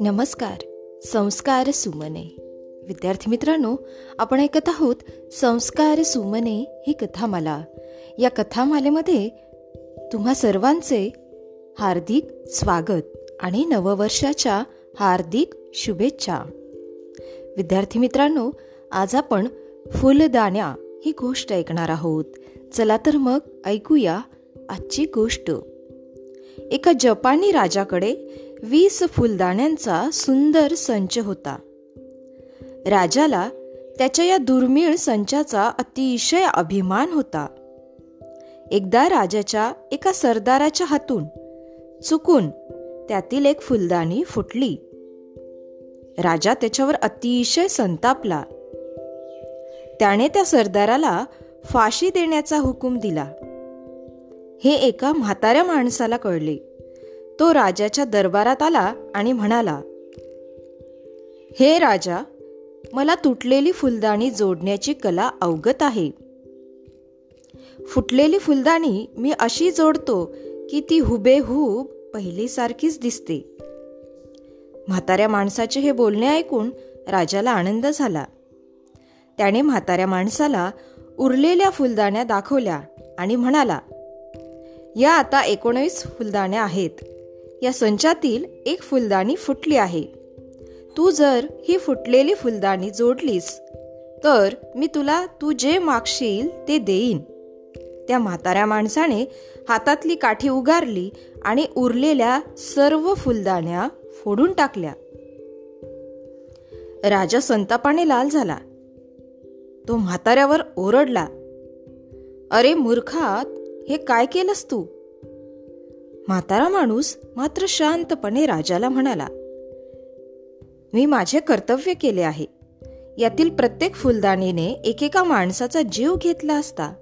नमस्कार संस्कार सुमने. विद्यार्थी मित्रांनो आपण ऐकत आहोत संस्कार सुमने ही कथामाला. या कथामालेमध्ये तुम्हा सर्वांचे हार्दिक स्वागत आणि नववर्षाच्या हार्दिक शुभेच्छा. विद्यार्थी मित्रांनो आज आपण फुलदाण्या ही गोष्ट ऐकणार आहोत. चला तर मग ऐकूया आजची गोष्ट. एका जपानी राजाकडे वीस फुलदाण्यांचा सुंदर संच होता. राजाला त्याच्या या दुर्मिळ संचाचा अतिशय अभिमान होता. एकदा राजाच्या एका सरदाराच्या हातून चुकून त्यातील एक फुलदाणी फुटली. राजा त्याच्यावर अतिशय संतापला. त्याने त्या सरदाराला फाशी देण्याचा हुकूम दिला. हे एका म्हाताऱ्या माणसाला कळले. तो राजाच्या दरबारात आला आणि म्हणाला हे राजा मला तुटलेली फुलदाणी जोडण्याची कला अवगत आहे. फुटलेली फुलदाणी मी अशी जोडतो की ती हुबेहूब पहिलीसारखीच दिसते. म्हाताऱ्या माणसाचे हे बोलणे ऐकून राजाला आनंद झाला. त्याने म्हाताऱ्या माणसाला उरलेल्या फुलदाण्या दाखवल्या आणि म्हणाला या आता एकोणवीस फुलदाण्या आहेत. या संचातील एक फुलदाणी फुटली आहे. तू जर ही फुटलेली फुलदाणी जोडलीस तर मी तुला तू जे मागशील ते देईन. त्या म्हाताऱ्या माणसाने हातातली काठी उगारली आणि उरलेल्या सर्व फुलदाण्या फोडून टाकल्या. राजा संतापाने लाल झाला. तो म्हाताऱ्यावर ओरडला. अरे मूर्खात हे काय केलंस तू? म्हातारा माणूस मात्र शांतपणे राजाला म्हणाला मी माझे कर्तव्य केले आहे. यातील प्रत्येक फुलदाणीने एकेका माणसाचा जीव घेतला असता.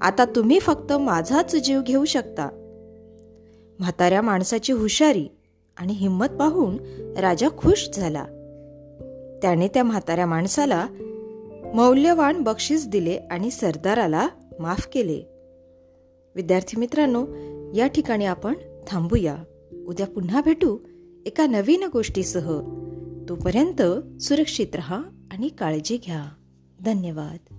आता तुम्ही फक्त माझाच जीव घेऊ शकता. म्हाताऱ्या माणसाची हुशारी आणि हिंमत पाहून राजा खुश झाला. त्याने त्या म्हाताऱ्या माणसाला मौल्यवान बक्षीस दिले आणि सरदाराला माफ केले. विद्यार्थी मित्रांनो या ठिकाणी आपण थांबूया. उद्या पुन्हा भेटू एका नवीन गोष्टीसह. तोपर्यंत सुरक्षित रहा आणि काळजी घ्या. धन्यवाद.